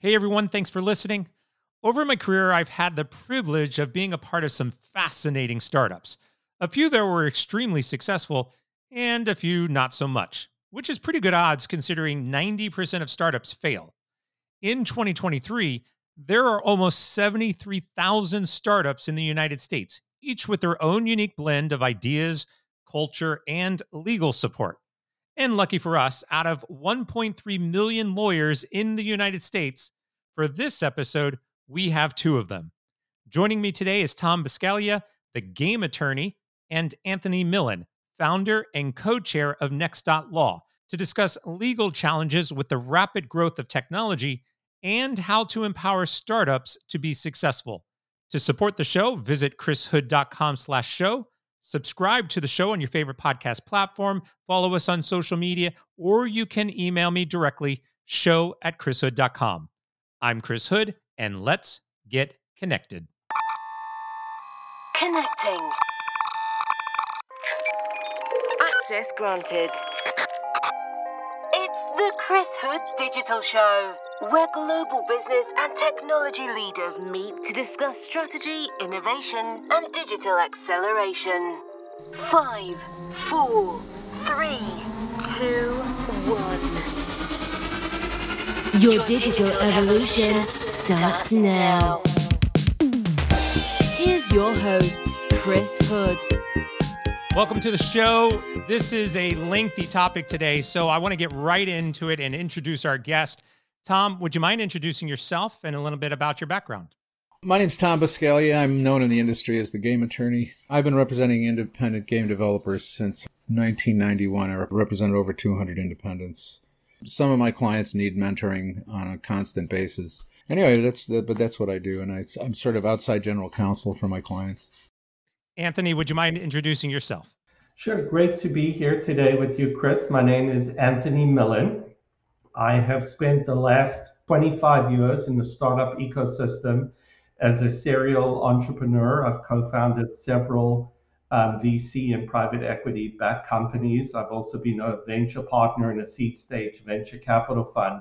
Hey everyone, thanks for listening. Over my career, I've had the privilege of being a part of some fascinating startups. A few that were extremely successful, and a few not so much, which is pretty good odds considering 90% of startups fail. In 2023, there are almost 73,000 startups in the United States, each with their own unique blend of ideas, culture, and legal support. And lucky for us, out of 1.3 million lawyers in the United States, for this episode, we have two of them. Joining me today is Tom Buscaglia, the game attorney, and Anthony Millin, founder and co chair of Next.law, to discuss legal challenges with the rapid growth of technology and how to empower startups to be successful. To support the show, visit chrishood.com slash show Subscribe to the show on your favorite podcast platform, follow us on social media, or you can email me directly, show at chrishood.com. I'm Chris Hood, and let's get connected. Connecting. Access granted. The Chris Hood Digital Show, where global business and technology leaders meet to discuss strategy, innovation, and digital acceleration. Five, four, three, two, one. Your digital evolution starts now. Here's your host, Chris Hood. Welcome to the show. This is a lengthy topic today, so I want to get right into it and introduce our guest. Tom, would you mind introducing yourself and a little bit about your background? My name's Tom Buscaglia. I'm known in the industry as the game attorney. I've been representing independent game developers since 1991. I represented over 200 independents. Some of my clients need mentoring on a constant basis. Anyway, that's the, but that's what I do, and I, I'm sort of outside general counsel for my clients. Anthony, would you mind introducing yourself? Sure. Great to be here today with you, Chris. My name is Anthony Millin. I have spent the last 25 years in the startup ecosystem as a serial entrepreneur. I've co founded several um, VC and private equity backed companies. I've also been a venture partner in a seed stage venture capital fund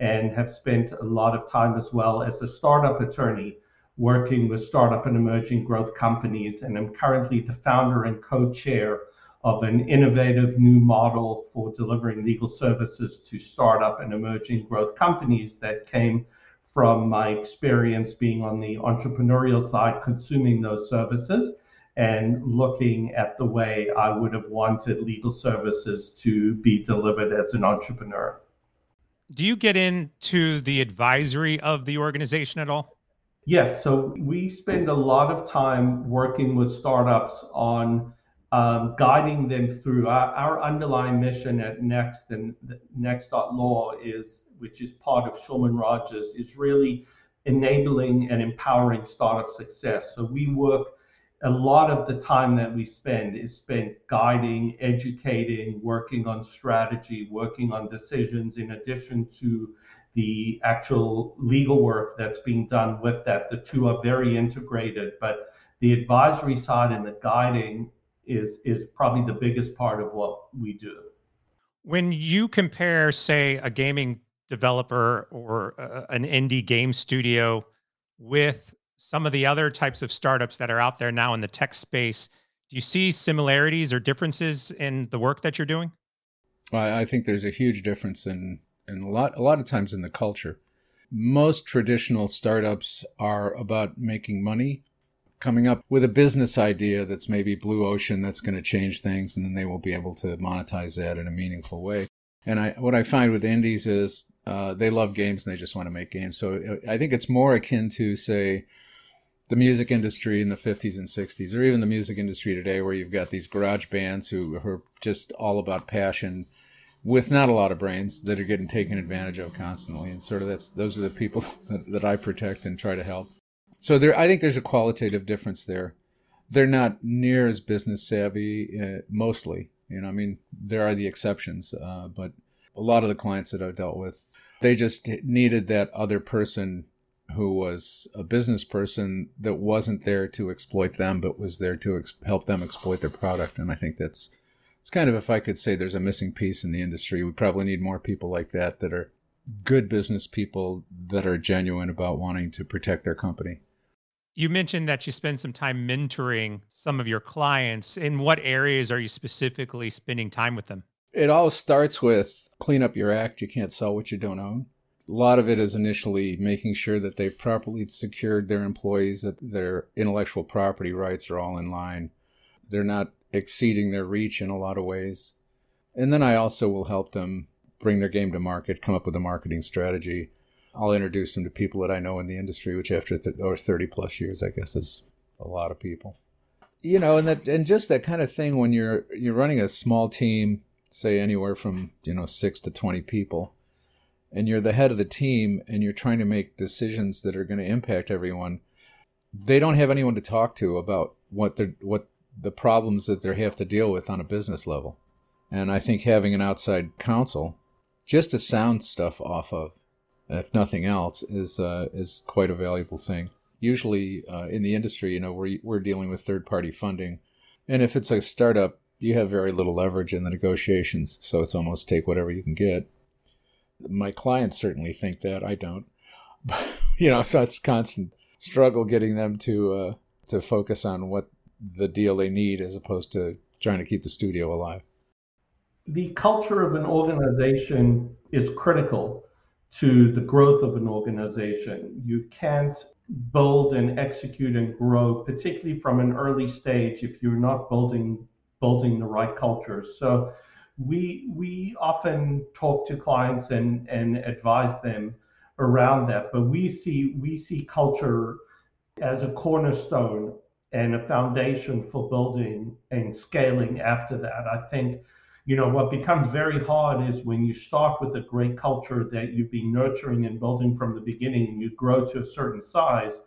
and have spent a lot of time as well as a startup attorney working with startup and emerging growth companies. And I'm currently the founder and co chair of an innovative new model for delivering legal services to startup and emerging growth companies that came from my experience being on the entrepreneurial side, consuming those services and looking at the way I would have wanted legal services to be delivered as an entrepreneur. Do you get into the advisory of the organization at all? Yes. So we spend a lot of time working with startups on um, guiding them through. Our, our, underlying mission at Next and Next.law is, which is part of Shulman Rogers, is really enabling and empowering startup success. So we work. A lot of the time that we spend is spent guiding, educating, working on strategy, working on decisions, in addition to the actual legal work that's being done with that. The two are very integrated, but the advisory side and the guiding is is probably the biggest part of what we do. When you compare, say, a gaming developer or uh, an indie game studio with some of the other types of startups that are out there now in the tech space, do you see similarities or differences in the work that you're doing? I think there's a huge difference in and a lot a lot of times in the culture. Most traditional startups are about making money, coming up with a business idea that's maybe blue ocean that's going to change things, and then they will be able to monetize that in a meaningful way. And I, what I find with indies is uh, they love games and they just want to make games. So uh, I think it's more akin to say the music industry in the 50s and 60s, or even the music industry today, where you've got these garage bands who are just all about passion with not a lot of brains that are getting taken advantage of constantly. And sort of that's those are the people that, that I protect and try to help. So there, I think there's a qualitative difference there. They're not near as business savvy, uh, mostly. You know, I mean, there are the exceptions, uh, but a lot of the clients that I've dealt with, they just needed that other person who was a business person that wasn't there to exploit them, but was there to ex- help them exploit their product. And I think that's it's kind of if I could say there's a missing piece in the industry, we probably need more people like that that are good business people that are genuine about wanting to protect their company. You mentioned that you spend some time mentoring some of your clients. In what areas are you specifically spending time with them? It all starts with clean up your act. You can't sell what you don't own. A lot of it is initially making sure that they've properly secured their employees, that their intellectual property rights are all in line. They're not exceeding their reach in a lot of ways. And then I also will help them bring their game to market, come up with a marketing strategy. I'll introduce them to people that I know in the industry, which after th- or 30 plus years, I guess is a lot of people. You know, and that and just that kind of thing when you're you're running a small team, say anywhere from, you know, 6 to 20 people, and you're the head of the team and you're trying to make decisions that are going to impact everyone, they don't have anyone to talk to about what they what the problems that they have to deal with on a business level. And I think having an outside counsel just to sound stuff off of, if nothing else, is uh, is quite a valuable thing. Usually uh, in the industry, you know, we're we're dealing with third party funding, and if it's a startup, you have very little leverage in the negotiations, so it's almost take whatever you can get. My clients certainly think that I don't, you know, so it's constant struggle getting them to uh, to focus on what the deal they need as opposed to trying to keep the studio alive the culture of an organization is critical to the growth of an organization. You can't build and execute and grow, particularly from an early stage, if you're not building building the right culture. So we we often talk to clients and and advise them around that. But we see we see culture as a cornerstone and a foundation for building and scaling after that. I think you know what becomes very hard is when you start with a great culture that you've been nurturing and building from the beginning and you grow to a certain size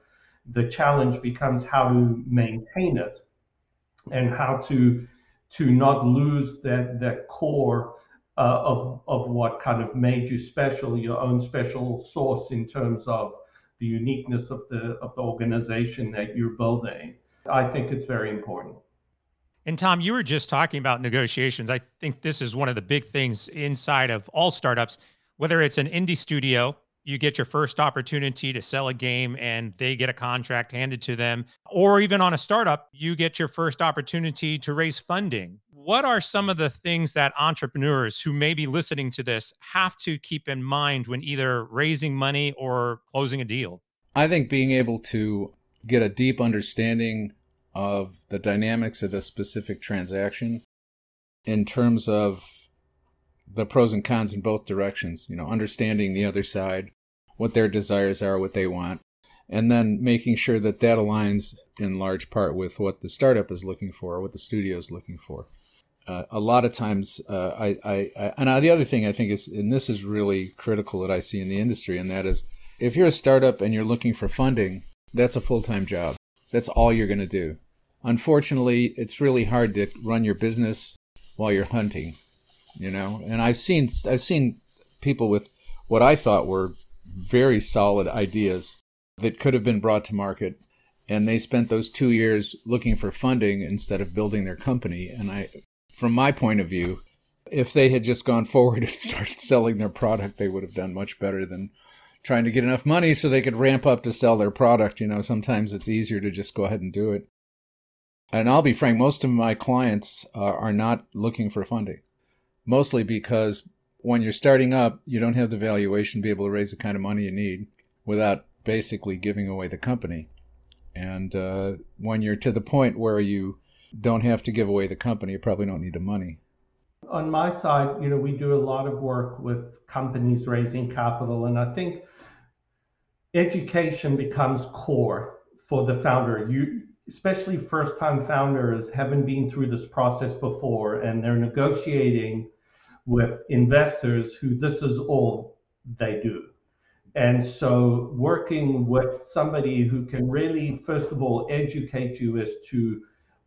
the challenge becomes how to maintain it and how to to not lose that that core uh, of of what kind of made you special your own special source in terms of the uniqueness of the of the organization that you're building i think it's very important and Tom, you were just talking about negotiations. I think this is one of the big things inside of all startups, whether it's an indie studio, you get your first opportunity to sell a game and they get a contract handed to them, or even on a startup, you get your first opportunity to raise funding. What are some of the things that entrepreneurs who may be listening to this have to keep in mind when either raising money or closing a deal? I think being able to get a deep understanding of the dynamics of the specific transaction in terms of the pros and cons in both directions, you know, understanding the other side, what their desires are, what they want, and then making sure that that aligns in large part with what the startup is looking for, what the studio is looking for. Uh, a lot of times, uh, I, I, I, and the other thing I think is, and this is really critical that I see in the industry, and that is if you're a startup and you're looking for funding, that's a full time job. That's all you're going to do. Unfortunately, it's really hard to run your business while you're hunting, you know. And I've seen I've seen people with what I thought were very solid ideas that could have been brought to market. And they spent those 2 years looking for funding instead of building their company. And I from my point of view if they had just gone forward and started selling their product they would have done much better than trying to get enough money so they could ramp up to sell their product. You know sometimes it's easier to just go ahead and do it. And I'll be frank, most of my clients uh, are not looking for funding, mostly because when you're starting up, you don't have the valuation to be able to raise the kind of money you need without basically giving away the company. And uh, when you're to the point where you don't have to give away the company, you probably don't need the money. On my side, you know, we do a lot of work with companies raising capital, and I think education becomes core for the founder. You especially first time founders haven't been through this process before and they're negotiating with investors who this is all they do. And so, working with somebody who can really, first of all, educate you as to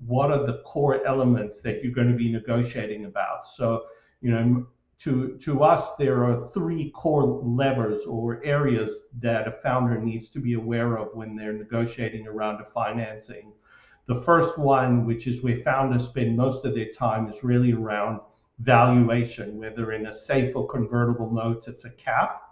what are the core elements that you're going to be negotiating about. So, you know, to, to us, there are three core levers or areas that a founder needs to be aware of when they're negotiating around a financing. The first one, which is where founders spend most of their time, is really around valuation, whether in a safe or convertible notes, it's a cap.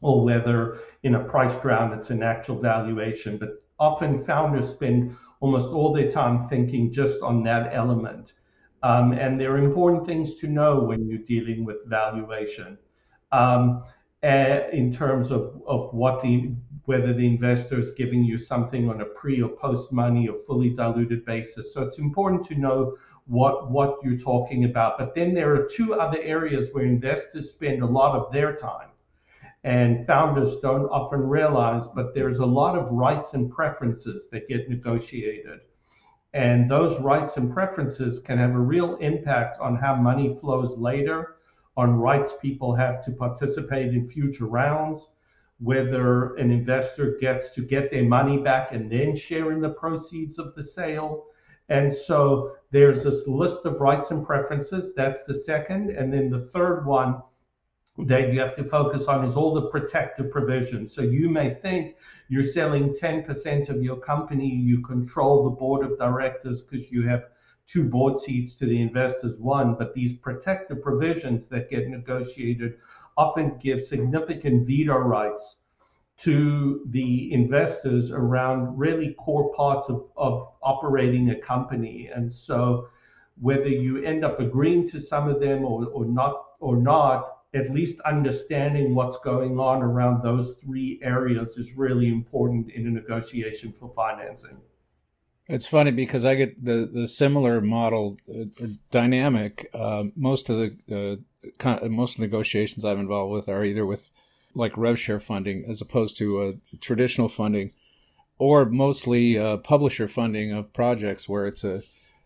or whether in a price round it's an actual valuation. But often founders spend almost all their time thinking just on that element. Um, and there are important things to know when you're dealing with valuation um, Eh, in terms of, of what the whether the investor is giving you something on a pre or post money or fully diluted basis. So it's important to know what what you're talking about. But then there are two other areas where investors spend a lot of their time and founders don't often realize, but there's a lot of rights and preferences that get negotiated. And those rights and preferences can have a real impact on how money flows later, on rights people have to participate in future rounds, whether an investor gets to get their money back and then share in the proceeds of the sale. And so there's this list of rights and preferences. That's the second. And then the third one that you have to focus on is all the protective provisions. So you may think you're selling 10% of your company, you control the board of directors because you have two board seats to the investors one, but these protective provisions that get negotiated often give significant veto rights to the investors around really core parts of, of operating a company. And so whether you end up agreeing to some of them or, or not or not, at least understanding what's going on around those three areas is really important in a negotiation for financing. It's funny because I get the, the similar model uh, dynamic. Uh, most of the uh, most negotiations I'm involved with are either with like rev share funding as opposed to uh, traditional funding, or mostly uh, publisher funding of projects where it's a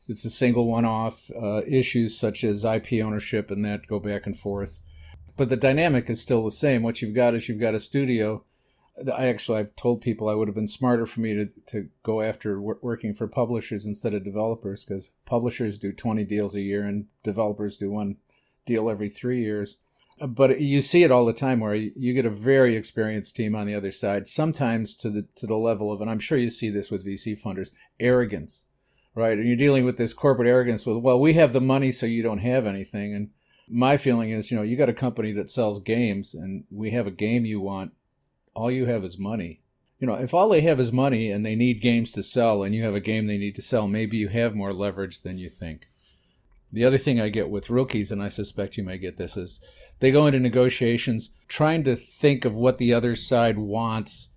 it's a single one off uh, issues such as IP ownership and that go back and forth but the dynamic is still the same. What you've got is you've got a studio. I actually I've told people I would have been smarter for me to, to go after working for publishers instead of developers because publishers do 20 deals a year and developers do one deal every three years. Uh, but you see it all the time where you get a very experienced team on the other side, sometimes to the to the level of, and I'm sure you see this with VC funders, arrogance, right? And you're dealing with this corporate arrogance with, well, we have the money, so you don't have anything, and my feeling is, you know, you got a company that sells games and we have a game you want, all you have is money. You know, if all they have is money and they need games to sell and you have a game they need to sell, maybe you have more leverage than you think. The other thing I get with rookies, and I suspect you may get this, is they go into negotiations trying to think of what the other side wants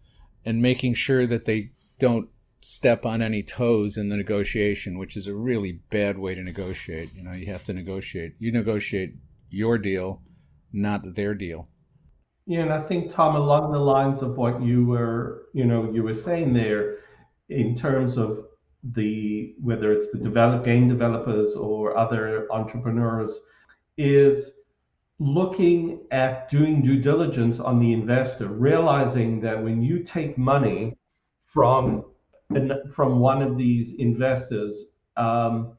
and making sure that they don't step on any toes in the negotiation, which is a really bad way to negotiate. You know, you have to negotiate. You negotiate your deal, not their deal. Yeah, and I think Tom, along the lines of what you were, you know, you were saying there, in terms of the whether it's the develop game developers or other entrepreneurs, is looking at doing due diligence on the investor, realizing that when you take money from from one of these investors. Um,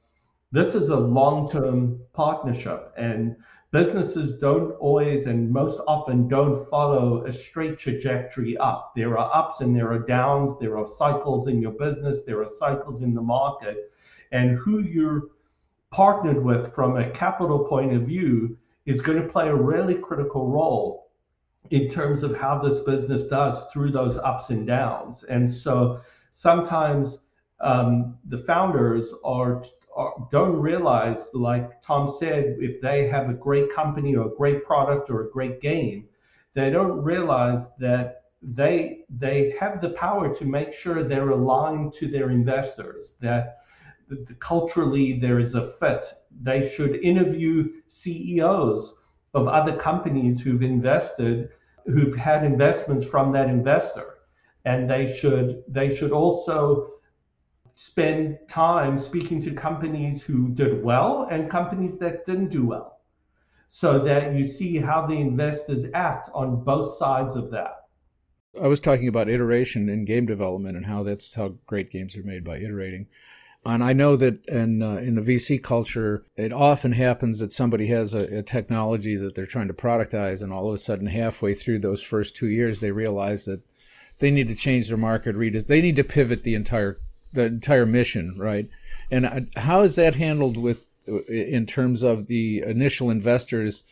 this is a long-term partnership, and businesses don't always and most often don't follow a straight trajectory up. There are ups and there are downs. There are cycles in your business. There are cycles in the market, and who you're partnered with from a capital point of view is going to play a really critical role in terms of how this business does through those ups and downs. And so sometimes um, the founders are, are, Uh, don't realize, like Tom said, if they have a great company or a great product or a great game, they don't realize that they they have the power to make sure they're aligned to their investors. That culturally there is a fit. They should interview CEOs of other companies who've invested, who've had investments from that investor and they should they should also spend time speaking to companies who did well and companies that didn't do well so that you see how the investors act on both sides of that i was talking about iteration in game development and how that's how great games are made by iterating and I know that in uh, in the VC culture, it often happens that somebody has a, a, technology that they're trying to productize, and all of a sudden, halfway through those first two years, they realize that they need to change their market readers. They need to pivot the entire the entire mission, right? And how is that handled with uh, in terms of the initial investors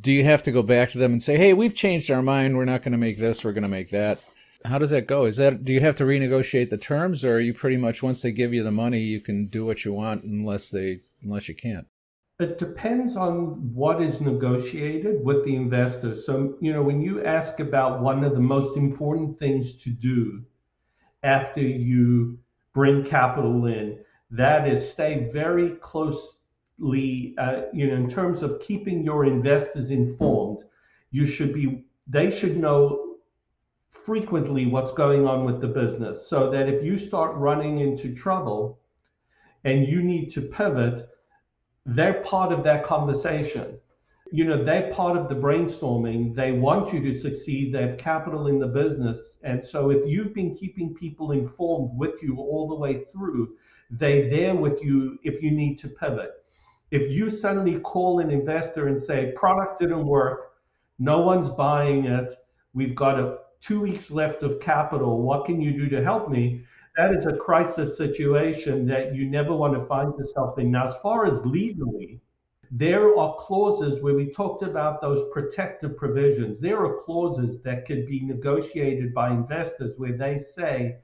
do you have to go back to them and say, "Hey, we've changed our mind. We're not going to make this. We're going to make that"? How does that go? Is that do you have to renegotiate the terms, or are you pretty much once they give you the money, you can do what you want unless they unless you can't? It depends on what is negotiated with the investor. So, you know, when you ask about one of the most important things to do after you bring capital in, that is stay very closely, uh, you know, in terms of keeping your investors informed. You should be, they should know frequently what's going on with the business so that if you start running into trouble and you need to pivot, they're part of that conversation. You know, they're part of the brainstorming. They want you to succeed. They have capital in the business. And so if you've been keeping people informed with you all the way through, they're there with you if you need to pivot. If you suddenly call an investor and say, product didn't work, no one's buying it, we've got a, two weeks left of capital, what can you do to help me? that is a crisis situation that you never want to find yourself in. Now, as far as legally, there are clauses where we talked about those protective provisions. There are clauses that could be negotiated by investors where they say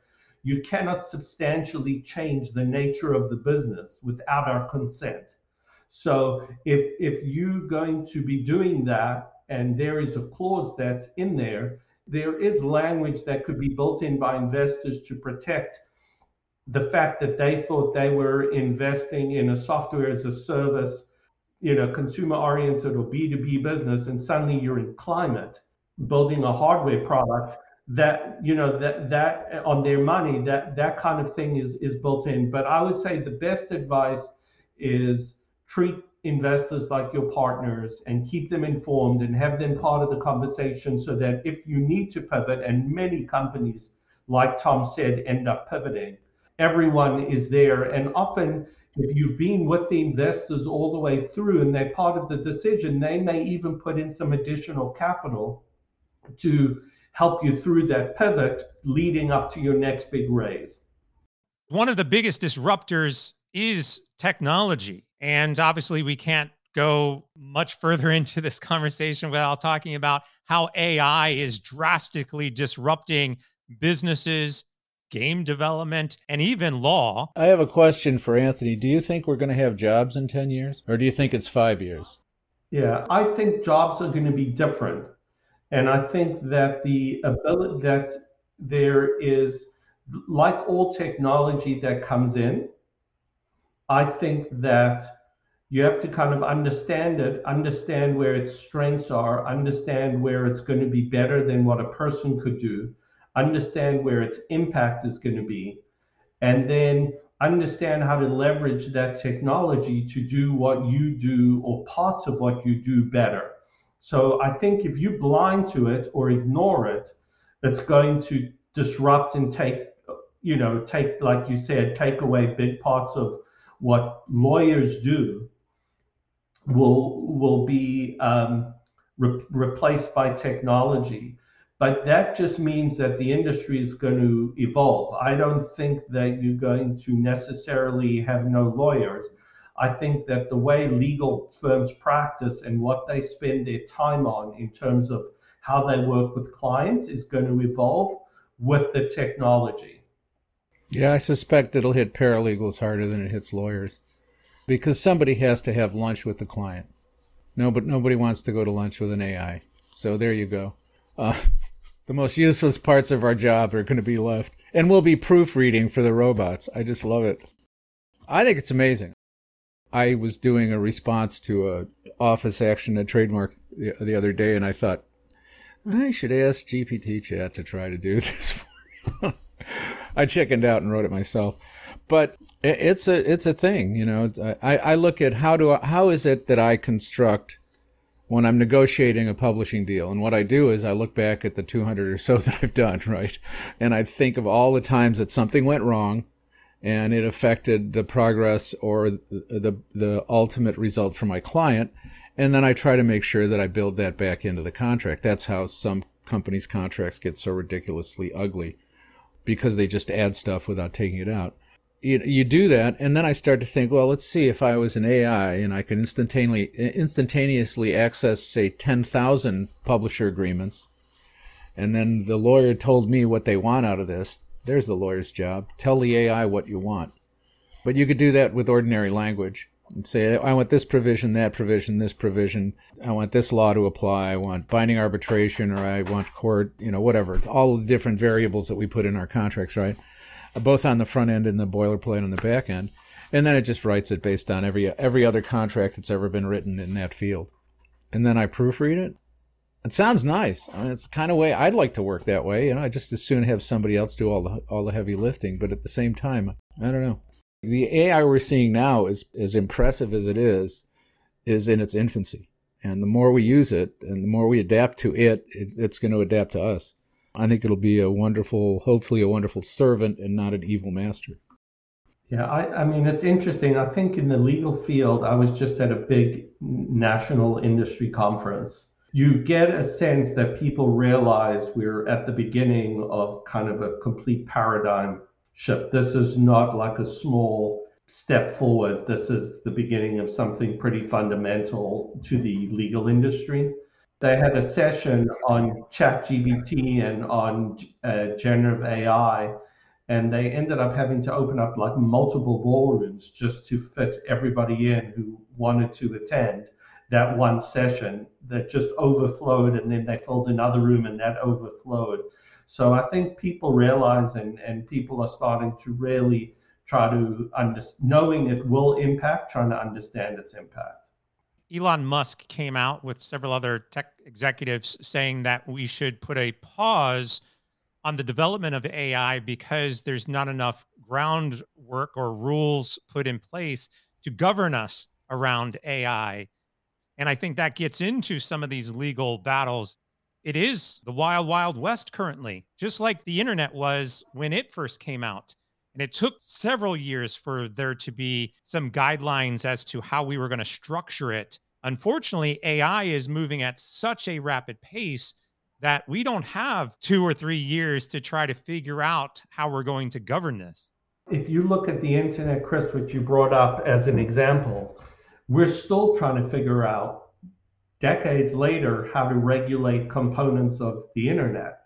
you cannot substantially change the nature of the business without our consent. So if if you're going to be doing that and there is a clause that's in there, there is language that could be built in by investors to protect the fact that they thought they were investing in a software as a service, you know, consumer oriented or B2B business, and suddenly you're in climate building a hardware product that you know that that on their money that that kind of thing is is built in. But i would say the best advice is treat investors like your partners and keep them informed and have them part of the conversation so that if you need to pivot, and many companies, like Tom said, end up pivoting, everyone is there. And often, if you've been with the investors all the way through and they're part of the decision, they may even put in some additional capital to help you through that pivot leading up to your next big raise. One of the biggest disruptors is technology. And obviously, we can't go much further into this conversation without talking about how AI is drastically disrupting businesses, game development, and even law. I have a question for Anthony. Do you think we're going to have jobs in 10 years, or do you think it's five years? Yeah, I think jobs are going to be different. And I think that the ability that there is, like all technology that comes in, I think that you have to kind of understand it, understand where its strengths are, understand where it's going to be better than what a person could do, understand where its impact is going to be, and then understand how to leverage that technology to do what you do or parts of what you do better. So I think if you blind to it or ignore it, it's going to disrupt and take, you know, take, like you said, take away big parts of what lawyers do will will be um, re- replaced by technology. But that just means that the industry is going to evolve. I don't think that you're going to necessarily have no lawyers. I think that the way legal firms practice and what they spend their time on in terms of how they work with clients is going to evolve with the technology. Yeah, I suspect it'll hit paralegals harder than it hits lawyers because somebody has to have lunch with the client. No, but nobody wants to go to lunch with an AI. So there you go. Uh, the most useless parts of our job are going to be left, and we'll be proofreading for the robots. I just love it. I think it's amazing. I was doing a response to a office action, a trademark the, the other day, and I thought I should ask GPT Chat to try to do this. I chickened out and wrote it myself. But it's a it's a thing, you know. I, I look at how do I, how is it that I construct when I'm negotiating a publishing deal, and what I do is I look back at the 200 or so that I've done, right, and I think of all the times that something went wrong, and it affected the progress or the the, the ultimate result for my client, and then I try to make sure that I build that back into the contract. That's how some companies' contracts get so ridiculously ugly because they just add stuff without taking it out. You, you do that, and then I start to think, well, let's see if I was an AI and I could instantaneously instantaneously access, say, ten thousand publisher agreements, and then the lawyer told me what they want out of this. There's the lawyer's job. Tell the AI what you want. But you could do that with ordinary language and say, I want this provision, that provision, this provision. I want this law to apply. I want binding arbitration, or I want court, you know, whatever. All the different variables that we put in our contracts, right? Both on the front end and the boilerplate on the back end. And then it just writes it based on every every other contract that's ever been written in that field. And then I proofread it. It sounds nice. I mean, it's the kind of way I'd like to work that way. You know, I just as soon have somebody else do all the all the heavy lifting. But at the same time, I don't know the AI we're seeing now is as impressive as it is, is in its infancy. And the more we use it and the more we adapt to it, it it's going to adapt to us. I think it'll be a wonderful, hopefully a wonderful servant and not an evil master. Yeah, I, I mean, it's interesting. I think in the legal field, I was just at a big national industry conference. You get a sense that people realize we're at the beginning of kind of a complete paradigm shift. This is not like a small step forward. This is the beginning of something pretty fundamental to the legal industry. They had a session on ChatGPT and on uh, generative AI, and they ended up having to open up like multiple ballrooms just to fit everybody in who wanted to attend that one session that just overflowed, and then they filled another room and that overflowed. So I think people realize and, and people are starting to really try to understand, knowing it will impact, trying to understand its impact. Elon Musk came out with several other tech executives saying that we should put a pause on the development of AI because there's not enough groundwork or rules put in place to govern us around AI. And I think that gets into some of these legal battles it is the wild, wild west currently, just like the internet was when it first came out. And it took several years for there to be some guidelines as to how we were going to structure it. Unfortunately, AI is moving at such a rapid pace that we don't have two or three years to try to figure out how we're going to govern this. If you look at the internet, Chris, which you brought up as an example, we're still trying to figure out decades later how to regulate components of the internet.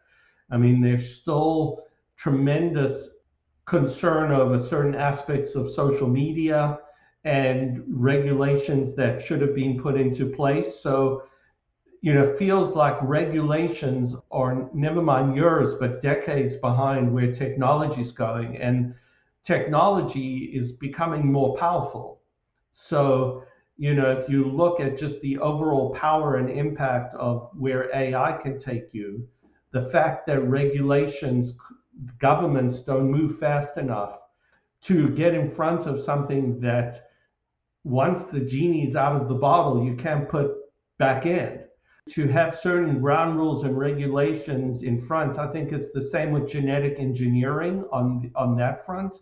I mean, there's still tremendous concern over certain aspects of social media and regulations that should have been put into place. So, you know, feels like regulations are never mind yours, but decades behind where technology is going. And technology is becoming more powerful. So, you know, if you look at just the overall power and impact of where AI can take you, the fact that regulations, governments don't move fast enough to get in front of something that once the genie's out of the bottle, you can't put back in. To have certain ground rules and regulations in front, I think it's the same with genetic engineering on on that front,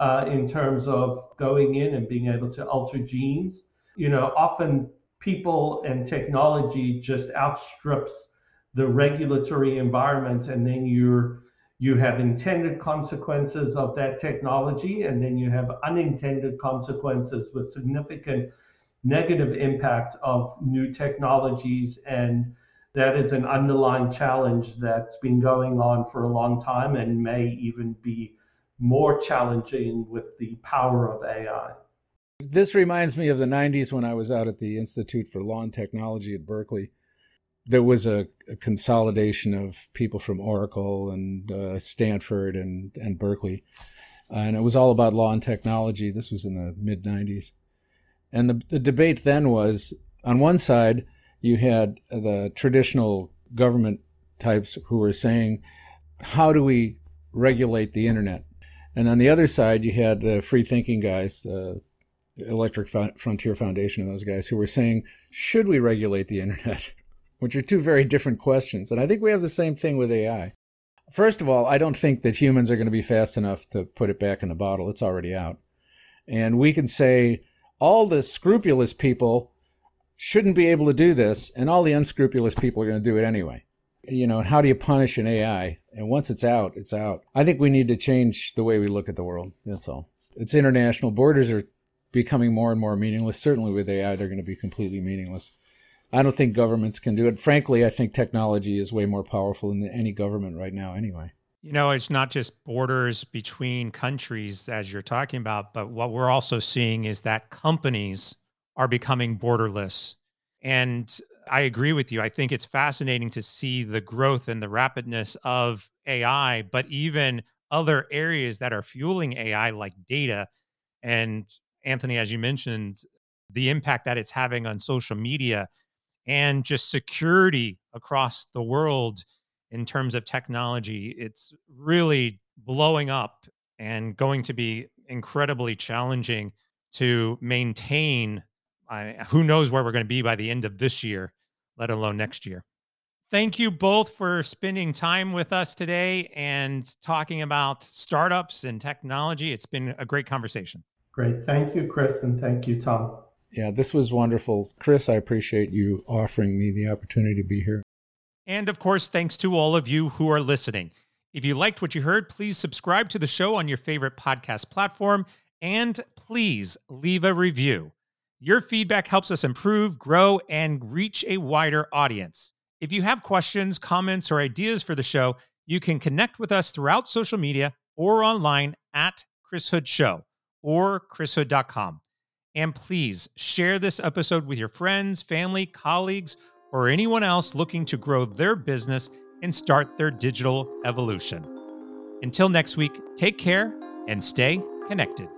uh, in terms of going in and being able to alter genes you know, often people and technology just outstrips the regulatory environment, and then you're you have intended consequences of that technology, and then you have unintended consequences with significant negative impact of new technologies and that is an underlying challenge that's been going on for a long time and may even be more challenging with the power of AI. This reminds me of the 90s when I was out at the Institute for Law and Technology at Berkeley. There was a, a consolidation of people from Oracle and uh, Stanford and, and Berkeley. and it was all about law and technology. This was in the mid 90s. And the, the debate then was on one side, you had the traditional government types who were saying, How do we regulate the internet? And on the other side, you had the free thinking guys, uh, Electric Frontier Foundation and those guys who were saying, should we regulate the internet? Which are two very different questions. And I think we have the same thing with AI. First of all, I don't think that humans are going to be fast enough to put it back in the bottle. It's already out. And we can say all the scrupulous people shouldn't be able to do this, and all the unscrupulous people are going to do it anyway. You know, how do you punish an AI? And once it's out, it's out. I think we need to change the way we look at the world. That's all. it's international. Borders are becoming more and more meaningless. Certainly with AI, they're going to be completely meaningless. I don't think governments can do it. Frankly, I think technology is way more powerful than any government right now, anyway. You know, it's not just borders between countries as you're talking about, but what we're also seeing is that companies are becoming borderless. And I agree with you. I think it's fascinating to see the growth and the rapidness of AI, but even other areas that are fueling AI, like data. And Anthony, as you mentioned, the impact that it's having on social media and just security across the world in terms of technology. It's really blowing up and going to be incredibly challenging to maintain. I, who knows where we're going to be by the end of this year, let alone next year. Thank you both for spending time with us today and talking about startups and technology. It's been a great conversation. Great. Thank you, Chris, and thank you, Tom. Yeah, this was wonderful. Chris, I appreciate you offering me the opportunity to be here. And of course, thanks to all of you who are listening. If you liked what you heard, please subscribe to the show on your favorite podcast platform and please leave a review. Your feedback helps us improve, grow, and reach a wider audience. If you have questions, comments, or ideas for the show, you can connect with us throughout social media or online at Chris Hood Show or chrishood.com. And please share this episode with your friends, family, colleagues, or anyone else looking to grow their business and start their digital evolution. Until next week, take care and stay connected.